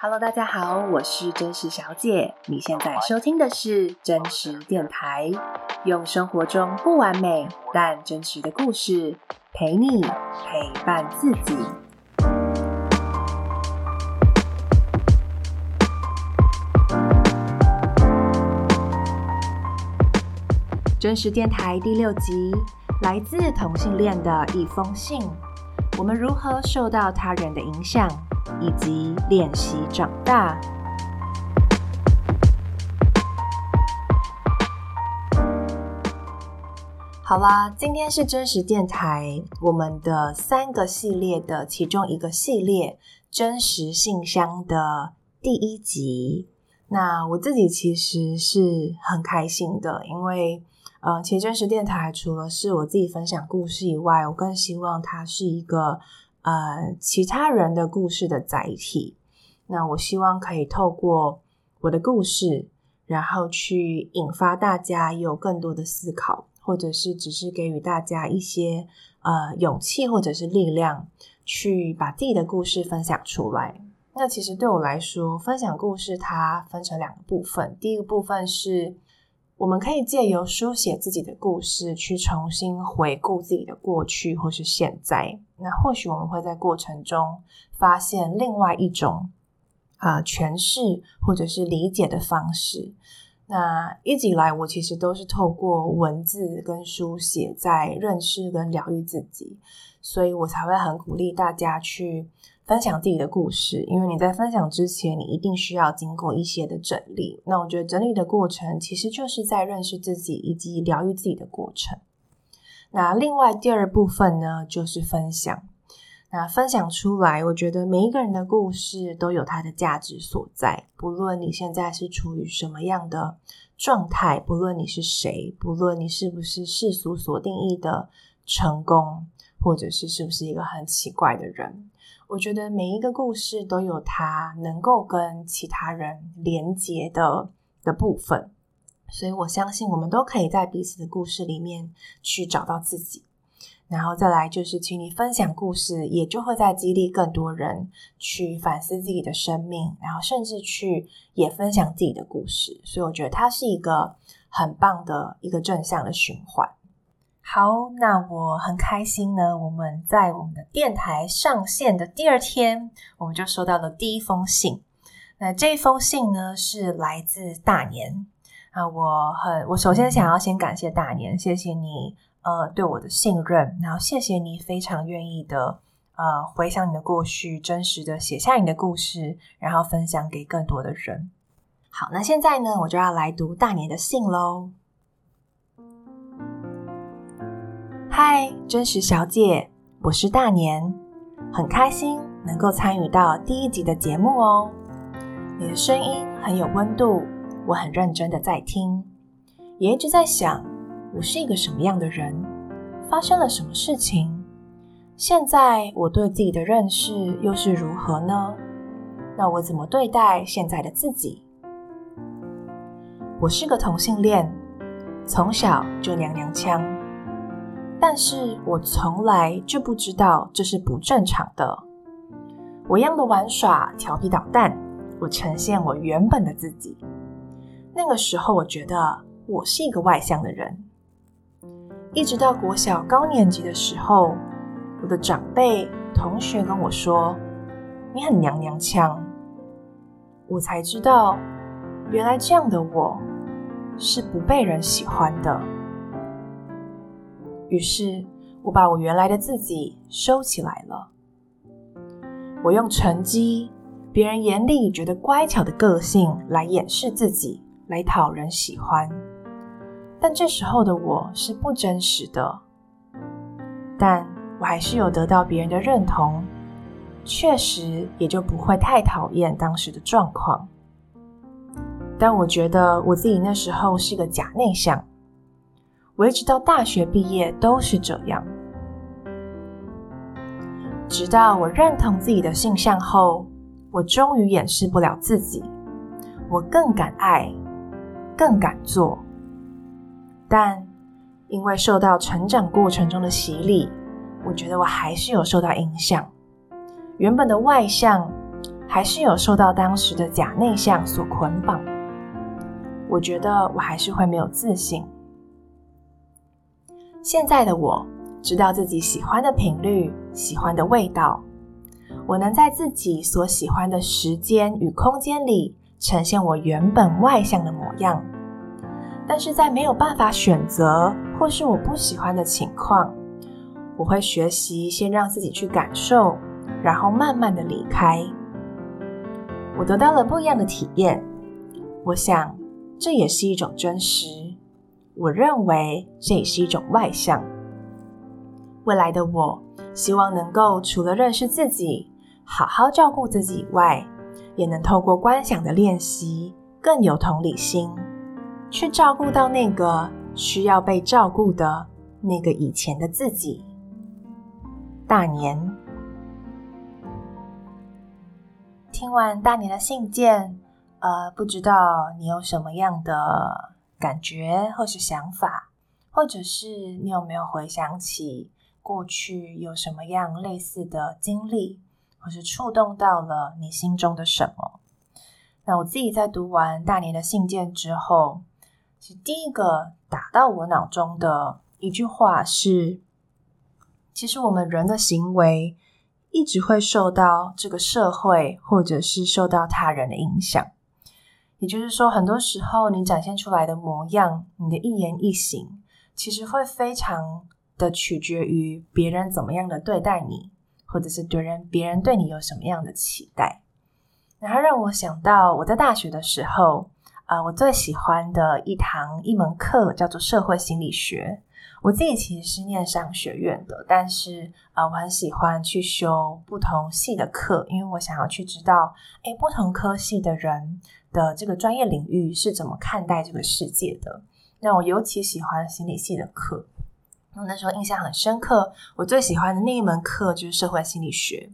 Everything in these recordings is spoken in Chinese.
Hello，大家好，我是真实小姐。你现在收听的是真实电台，用生活中不完美但真实的故事陪你陪伴自己。真实电台第六集，来自同性恋的一封信。我们如何受到他人的影响？以及练习长大。好啦，今天是真实电台我们的三个系列的其中一个系列——真实信箱的第一集。那我自己其实是很开心的，因为呃，其实真实电台除了是我自己分享故事以外，我更希望它是一个。呃，其他人的故事的载体，那我希望可以透过我的故事，然后去引发大家有更多的思考，或者是只是给予大家一些呃勇气或者是力量，去把自己的故事分享出来。那其实对我来说，分享故事它分成两个部分，第一个部分是。我们可以借由书写自己的故事，去重新回顾自己的过去或是现在。那或许我们会在过程中发现另外一种啊、诠释或者是理解的方式。那一直以来，我其实都是透过文字跟书写在认识跟疗愈自己，所以我才会很鼓励大家去。分享自己的故事，因为你在分享之前，你一定需要经过一些的整理。那我觉得整理的过程，其实就是在认识自己以及疗愈自己的过程。那另外第二部分呢，就是分享。那分享出来，我觉得每一个人的故事都有它的价值所在。不论你现在是处于什么样的状态，不论你是谁，不论你是不是世俗所定义的成功，或者是是不是一个很奇怪的人。我觉得每一个故事都有它能够跟其他人连接的的部分，所以我相信我们都可以在彼此的故事里面去找到自己。然后再来就是，请你分享故事，也就会在激励更多人去反思自己的生命，然后甚至去也分享自己的故事。所以我觉得它是一个很棒的一个正向的循环。好，那我很开心呢。我们在我们的电台上线的第二天，我们就收到了第一封信。那这封信呢，是来自大年啊。我很，我首先想要先感谢大年，谢谢你呃对我的信任，然后谢谢你非常愿意的呃回想你的过去，真实的写下你的故事，然后分享给更多的人。好，那现在呢，我就要来读大年的信喽。嗨，真实小姐，我是大年，很开心能够参与到第一集的节目哦。你的声音很有温度，我很认真的在听，也一直在想，我是一个什么样的人，发生了什么事情，现在我对自己的认识又是如何呢？那我怎么对待现在的自己？我是个同性恋，从小就娘娘腔。但是我从来就不知道这是不正常的。我一样的玩耍、调皮捣蛋，我呈现我原本的自己。那个时候，我觉得我是一个外向的人。一直到国小高年级的时候，我的长辈、同学跟我说：“你很娘娘腔。”我才知道，原来这样的我是不被人喜欢的。于是，我把我原来的自己收起来了。我用成绩、别人眼里觉得乖巧的个性来掩饰自己，来讨人喜欢。但这时候的我是不真实的，但我还是有得到别人的认同，确实也就不会太讨厌当时的状况。但我觉得我自己那时候是个假内向。我一直到大学毕业都是这样，直到我认同自己的性向后，我终于掩饰不了自己，我更敢爱，更敢做。但因为受到成长过程中的洗礼，我觉得我还是有受到影响。原本的外向，还是有受到当时的假内向所捆绑。我觉得我还是会没有自信。现在的我知道自己喜欢的频率、喜欢的味道，我能在自己所喜欢的时间与空间里呈现我原本外向的模样。但是在没有办法选择或是我不喜欢的情况，我会学习先让自己去感受，然后慢慢的离开。我得到了不一样的体验，我想这也是一种真实。我认为这也是一种外向。未来的我，希望能够除了认识自己，好好照顾自己以外，也能透过观想的练习，更有同理心，去照顾到那个需要被照顾的那个以前的自己。大年，听完大年的信件，呃，不知道你有什么样的感觉或是想法，或者是你有没有回想起过去有什么样类似的经历，或是触动到了你心中的什么？那我自己在读完大年的信件之后，其实第一个打到我脑中的一句话是。其实我们人的行为一直会受到这个社会，或者是受到他人的影响。也就是说，很多时候你展现出来的模样，你的一言一行，其实会非常的取决于别人怎么样的对待你，或者是别人别人对你有什么样的期待。然后让我想到我在大学的时候，啊、我最喜欢的一堂一门课叫做社会心理学。我自己其实是念商学院的，但是啊、我很喜欢去修不同系的课，因为我想要去知道，诶，不同科系的人的这个专业领域是怎么看待这个世界的。那我尤其喜欢心理系的课，那时候印象很深刻。我最喜欢的那一门课就是社会心理学。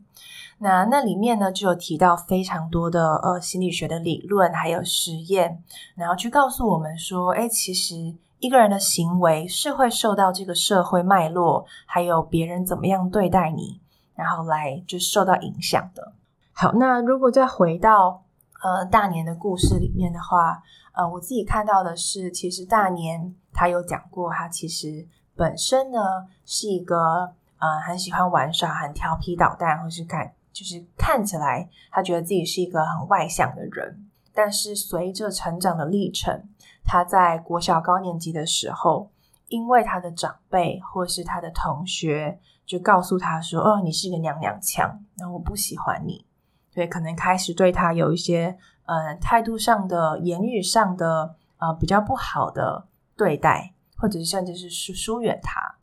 那那里面呢，就有提到非常多的呃心理学的理论，还有实验，然后去告诉我们说，诶，其实。一个人的行为是会受到这个社会脉络，还有别人怎么样对待你，然后来就受到影响的。好，那如果再回到呃大年的故事里面的话，呃，我自己看到的是，其实大年他有讲过，他其实本身呢是一个呃很喜欢玩耍、很调皮捣蛋，或是看就是看起来他觉得自己是一个很外向的人，但是随着成长的历程。他在国小高年级的时候，因为他的长辈或是他的同学就告诉他说：“哦，你是个娘娘腔，然后我不喜欢你。”对，可能开始对他有一些呃态度上的、言语上的呃比较不好的对待，或者是甚至是疏疏远他。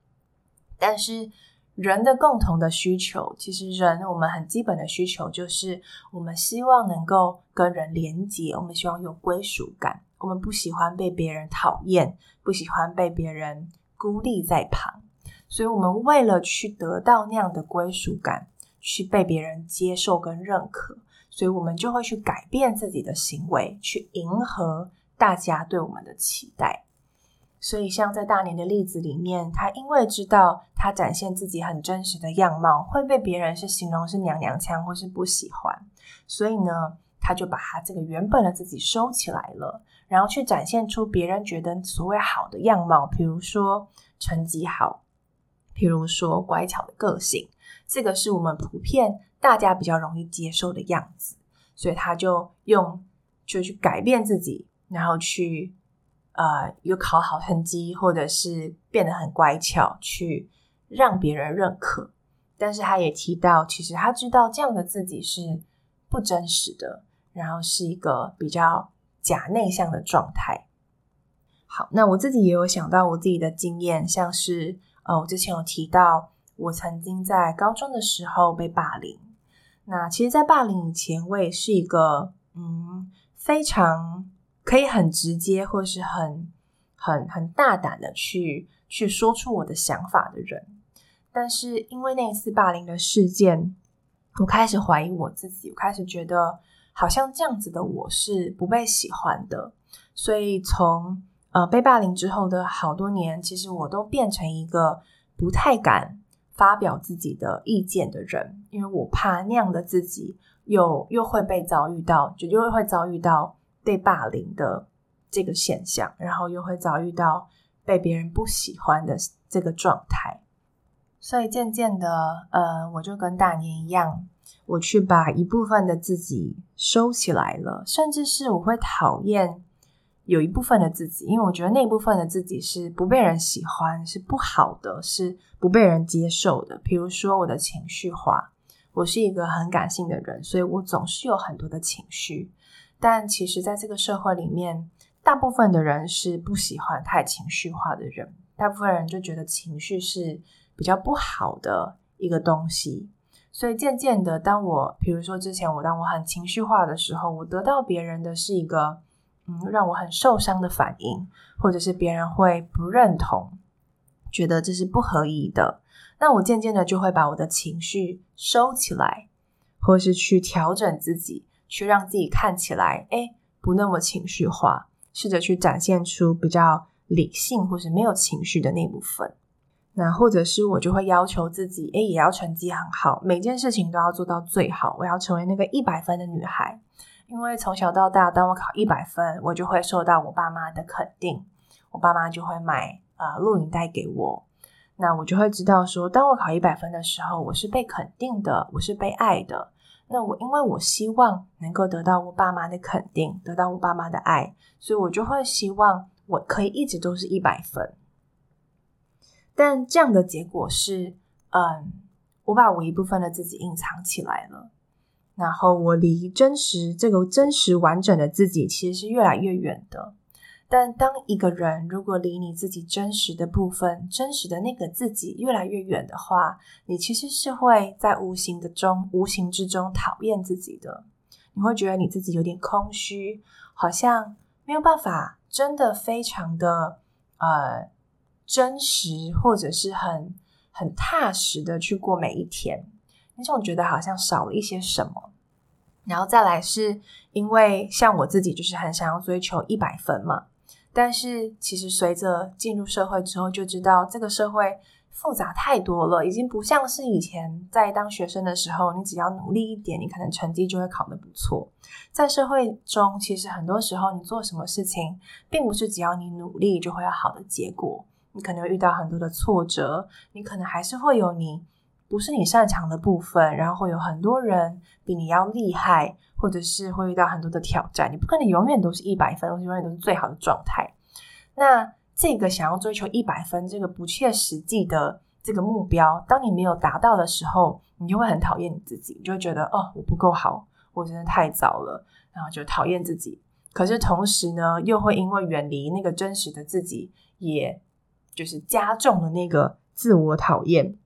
但是人的共同的需求，其实人我们很基本的需求就是我们希望能够跟人连结，我们希望有归属感。我们不喜欢被别人讨厌，不喜欢被别人孤立在旁，所以我们为了去得到那样的归属感，去被别人接受跟认可，所以我们就会去改变自己的行为，去迎合大家对我们的期待。所以，像在大年的例子里面，他因为知道他展现自己很真实的样貌会被别人是形容是娘娘腔或是不喜欢，所以呢，他就把他这个原本的自己收起来了。然后去展现出别人觉得所谓好的样貌，比如说成绩好，比如说乖巧的个性，这个是我们普遍大家比较容易接受的样子。所以他就用就去改变自己，然后去呃有考好成绩，或者是变得很乖巧，去让别人认可。但是他也提到，其实他知道这样的自己是不真实的，然后是一个比较。假内向的状态。好，那我自己也有想到我自己的经验，像是呃，我之前有提到，我曾经在高中的时候被霸凌。那其实，在霸凌以前，我也是一个嗯，非常可以很直接或是很很很大胆的去去说出我的想法的人。但是因为那一次霸凌的事件，我开始怀疑我自己，我开始觉得。好像这样子的我是不被喜欢的，所以从呃被霸凌之后的好多年，其实我都变成一个不太敢发表自己的意见的人，因为我怕那样的自己又又会被遭遇到，就又会遭遇到被霸凌的这个现象，然后又会遭遇到被别人不喜欢的这个状态。所以渐渐的，呃，我就跟大年一样，我去把一部分的自己收起来了，甚至是我会讨厌有一部分的自己，因为我觉得那部分的自己是不被人喜欢，是不好的，是不被人接受的。比如说我的情绪化，我是一个很感性的人，所以我总是有很多的情绪。但其实，在这个社会里面，大部分的人是不喜欢太情绪化的人，大部分人就觉得情绪是比较不好的一个东西，所以渐渐的，当我比如说之前我当我很情绪化的时候，我得到别人的是一个嗯让我很受伤的反应，或者是别人会不认同，觉得这是不合宜的，那我渐渐的就会把我的情绪收起来，或是去调整自己，去让自己看起来诶不那么情绪化，试着去展现出比较理性或是没有情绪的那部分。那或者是我就会要求自己，诶，也要成绩很好，每件事情都要做到最好。我要成为那个一百分的女孩，因为从小到大，当我考一百分，我就会受到我爸妈的肯定，我爸妈就会买呃录影带给我。那我就会知道说，当我考一百分的时候，我是被肯定的，我是被爱的。那我因为我希望能够得到我爸妈的肯定，得到我爸妈的爱，所以我就会希望我可以一直都是一百分。但这样的结果是，嗯，我把我一部分的自己隐藏起来了，然后我离真实这个真实完整的自己其实是越来越远的。但当一个人如果离你自己真实的部分、真实的那个自己越来越远的话，你其实是会在无形的中、无形之中讨厌自己的。你会觉得你自己有点空虚，好像没有办法，真的非常的呃。真实或者是很很踏实的去过每一天，你总觉得好像少了一些什么。然后再来是因为像我自己就是很想要追求一百分嘛，但是其实随着进入社会之后，就知道这个社会复杂太多了，已经不像是以前在当学生的时候，你只要努力一点，你可能成绩就会考得不错。在社会中，其实很多时候你做什么事情，并不是只要你努力就会有好的结果。你可能会遇到很多的挫折，你可能还是会有你不是你擅长的部分，然后会有很多人比你要厉害，或者是会遇到很多的挑战。你不可能永远都是一百分，永远都是最好的状态。那这个想要追求一百分，这个不切实际的这个目标，当你没有达到的时候，你就会很讨厌你自己，你就会觉得哦，我不够好，我真的太糟了，然后就讨厌自己。可是同时呢，又会因为远离那个真实的自己，也。就是加重了那个自我讨厌、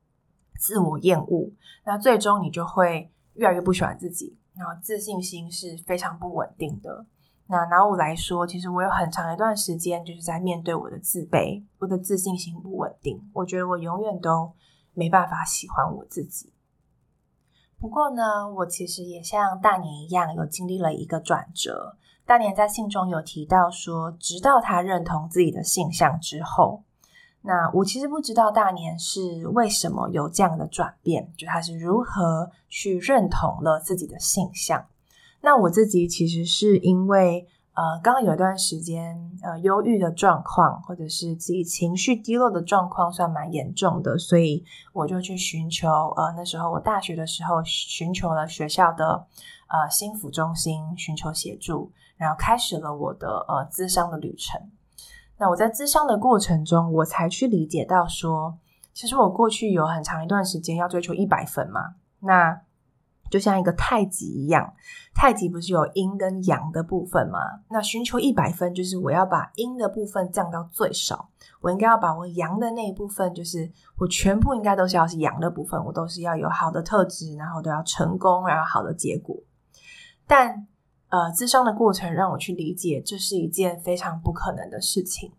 自我厌恶，那最终你就会越来越不喜欢自己，然后自信心是非常不稳定的。那拿我来说，其实我有很长一段时间就是在面对我的自卑，我的自信心不稳定，我觉得我永远都没办法喜欢我自己。不过呢，我其实也像大年一样，有经历了一个转折。大年在信中有提到说，直到他认同自己的性向之后。那我其实不知道大年是为什么有这样的转变，就他是如何去认同了自己的性向。那我自己其实是因为呃，刚刚有一段时间呃，忧郁的状况，或者是自己情绪低落的状况算蛮严重的，所以我就去寻求呃，那时候我大学的时候寻求了学校的呃心辅中心寻求协助，然后开始了我的呃咨商的旅程。那我在咨商的过程中，我才去理解到说，其实我过去有很长一段时间要追求一百分嘛。那就像一个太极一样，太极不是有阴跟阳的部分吗？那寻求一百分，就是我要把阴的部分降到最少，我应该要把我阳的那一部分，就是我全部应该都是要是阳的部分，我都是要有好的特质，然后都要成功，然后好的结果。但呃，自伤的过程让我去理解，这是一件非常不可能的事情，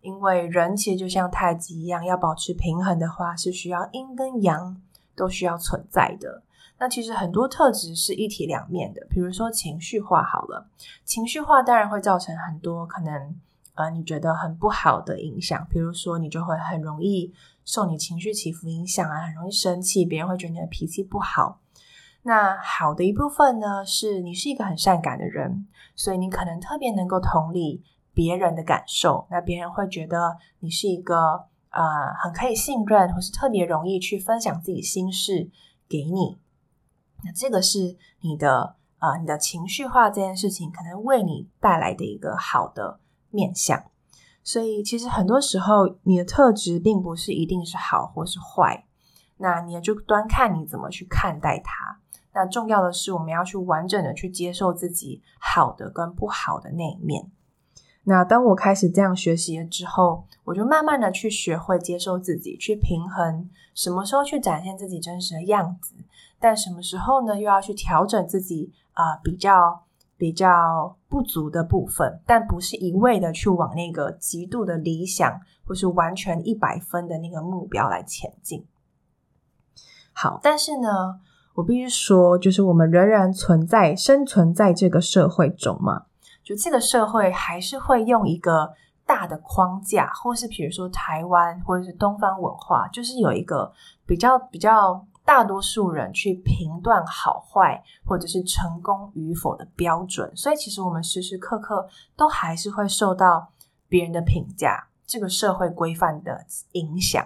因为人其实就像太极一样，要保持平衡的话，是需要阴跟阳都需要存在的。那其实很多特质是一体两面的，比如说情绪化好了，情绪化当然会造成很多可能呃你觉得很不好的影响，比如说你就会很容易受你情绪起伏影响啊，很容易生气，别人会觉得你的脾气不好。那好的一部分呢，是你是一个很善感的人，所以你可能特别能够同理别人的感受。那别人会觉得你是一个呃很可以信任，或是特别容易去分享自己心事给你。那这个是你的呃你的情绪化这件事情可能为你带来的一个好的面向。所以其实很多时候你的特质并不是一定是好或是坏，那你就端看你怎么去看待它。那重要的是，我们要去完整的去接受自己好的跟不好的那一面。那当我开始这样学习了之后，我就慢慢的去学会接受自己，去平衡什么时候去展现自己真实的样子，但什么时候呢，又要去调整自己啊、比较比较不足的部分，但不是一味的去往那个极度的理想或是完全一百分的那个目标来前进。好，但是呢。我必须说，就是我们仍然存在、生存在这个社会中嘛。就这个社会还是会用一个大的框架，或是比如说台湾，或者是东方文化，就是有一个比较比较大多数人去评断好坏，或者是成功与否的标准。所以，其实我们时时刻刻都还是会受到别人的评价，这个社会规范的影响。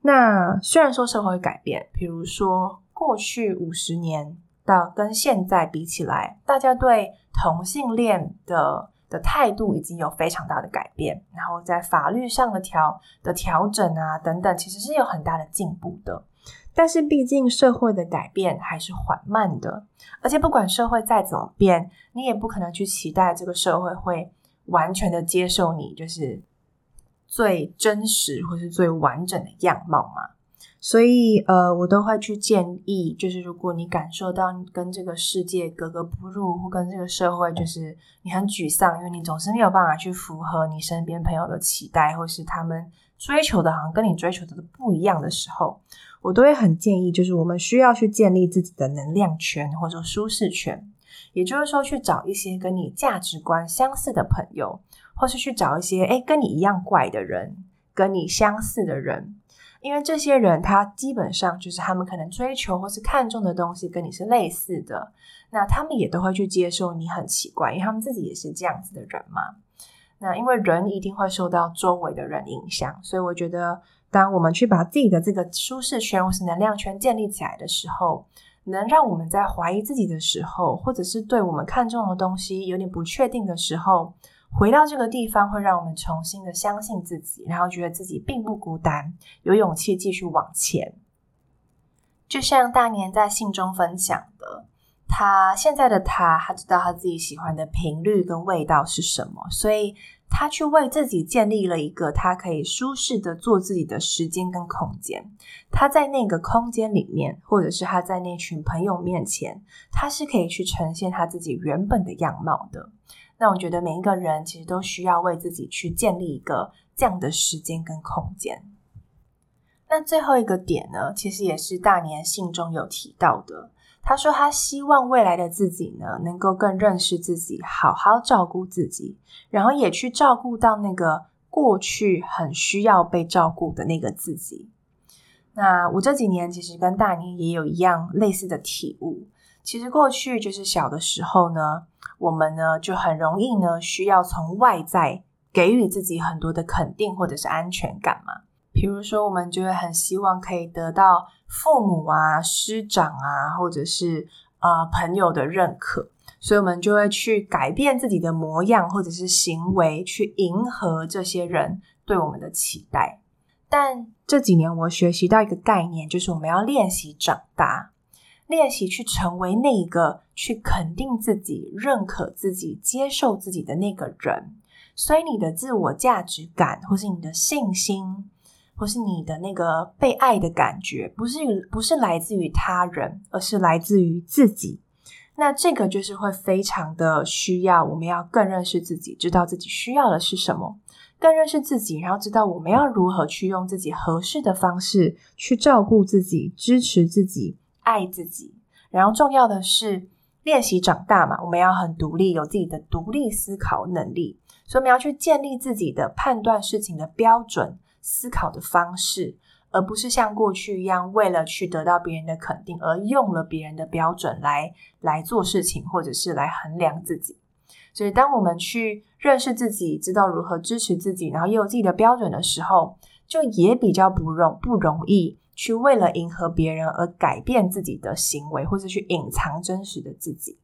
那虽然说社会改变，比如说。过去五十年到跟现在比起来，大家对同性恋的的态度已经有非常大的改变，然后在法律上的调的调整啊等等，其实是有很大的进步的。但是毕竟社会的改变还是缓慢的，而且不管社会再怎么变，你也不可能去期待这个社会会完全的接受你，就是最真实或是最完整的样貌嘛。所以，呃，我都会去建议，就是如果你感受到你跟这个世界格格不入，或跟这个社会就是你很沮丧，因为你总是没有办法去符合你身边朋友的期待，或是他们追求的好像跟你追求的不一样的时候，我都会很建议，就是我们需要去建立自己的能量圈，或者舒适圈，也就是说去找一些跟你价值观相似的朋友，或是去找一些诶跟你一样怪的人，跟你相似的人。因为这些人，他基本上就是他们可能追求或是看重的东西跟你是类似的，那他们也都会去接受你很奇怪，因为他们自己也是这样子的人嘛。那因为人一定会受到周围的人影响，所以我觉得，当我们去把自己的这个舒适圈或是能量圈建立起来的时候，能让我们在怀疑自己的时候，或者是对我们看重的东西有点不确定的时候。回到这个地方，会让我们重新的相信自己，然后觉得自己并不孤单，有勇气继续往前。就像大年在信中分享的，他现在的他，他知道他自己喜欢的频率跟味道是什么，所以他去为自己建立了一个他可以舒适的做自己的时间跟空间。他在那个空间里面，或者是他在那群朋友面前，他是可以去呈现他自己原本的样貌的。那我觉得每一个人其实都需要为自己去建立一个这样的时间跟空间。那最后一个点呢，其实也是大年信中有提到的。他说他希望未来的自己呢，能够更认识自己，好好照顾自己，然后也去照顾到那个过去很需要被照顾的那个自己。那我这几年其实跟大年也有一样类似的体悟。其实过去就是小的时候呢，我们呢就很容易呢需要从外在给予自己很多的肯定或者是安全感嘛。比如说，我们就会很希望可以得到父母啊、师长啊，或者是呃朋友的认可，所以我们就会去改变自己的模样或者是行为，去迎合这些人对我们的期待。但这几年我学习到一个概念，就是我们要练习长大。练习去成为那个去肯定自己、认可自己、接受自己的那个人，所以你的自我价值感，或是你的信心，或是你的那个被爱的感觉，不是不是来自于他人，而是来自于自己。那这个就是会非常的需要，我们要更认识自己，知道自己需要的是什么，更认识自己，然后知道我们要如何去用自己合适的方式去照顾自己、支持自己。爱自己，然后重要的是练习长大嘛，我们要很独立，有自己的独立思考能力，所以我们要去建立自己的判断事情的标准、思考的方式，而不是像过去一样为了去得到别人的肯定而用了别人的标准来来做事情，或者是来衡量自己。所以，当我们去认识自己，知道如何支持自己，然后也有自己的标准的时候，就也比较不容不容易去为了迎合别人而改变自己的行为，或者去隐藏真实的自己。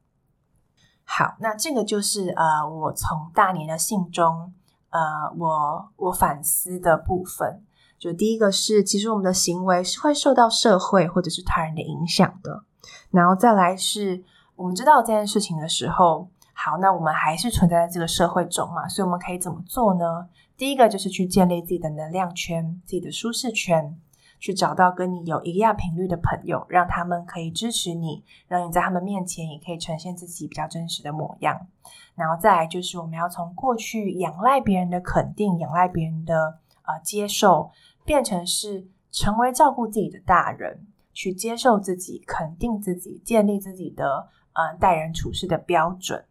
好，那这个就是呃，我从大年的信中，呃，我我反思的部分。就第一个是，其实我们的行为是会受到社会或者是他人的影响的。然后再来是，我们知道这件事情的时候，好，那我们还是存在在这个社会中嘛，所以我们可以怎么做呢？第一个就是去建立自己的能量圈，自己的舒适圈，去找到跟你有一样频率的朋友，让他们可以支持你，让你在他们面前也可以呈现自己比较真实的模样。然后再来就是，我们要从过去仰赖别人的肯定，仰赖别人的呃接受。变成是成为照顾自己的大人，去接受自己、肯定自己、建立自己的呃待人处事的标准。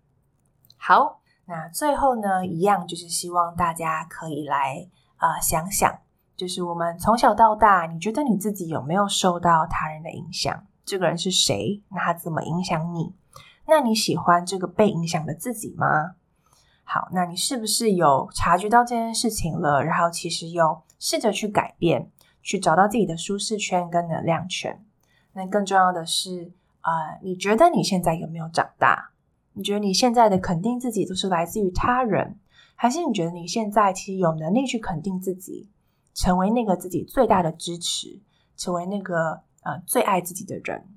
好，那最后呢，一样就是希望大家可以来呃想想，就是我们从小到大，你觉得你自己有没有受到他人的影响？这个人是谁？那他怎么影响你？那你喜欢这个被影响的自己吗？好，那你是不是有察觉到这件事情了？然后其实有试着去改变，去找到自己的舒适圈跟能量圈。那更重要的是，呃，你觉得你现在有没有长大？你觉得你现在的肯定自己都是来自于他人，还是你觉得你现在其实有能力去肯定自己，成为那个自己最大的支持，成为那个呃最爱自己的人？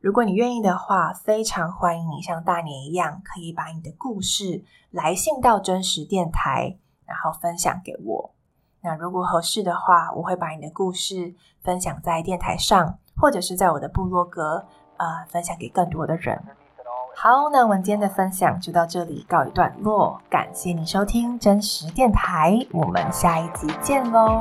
如果你愿意的话，非常欢迎你像大年一样，可以把你的故事来信到真实电台，然后分享给我。那如果合适的话，我会把你的故事分享在电台上，或者是在我的部落格，呃，分享给更多的人。好，那我们今天的分享就到这里告一段落，感谢你收听真实电台，我们下一集见喽。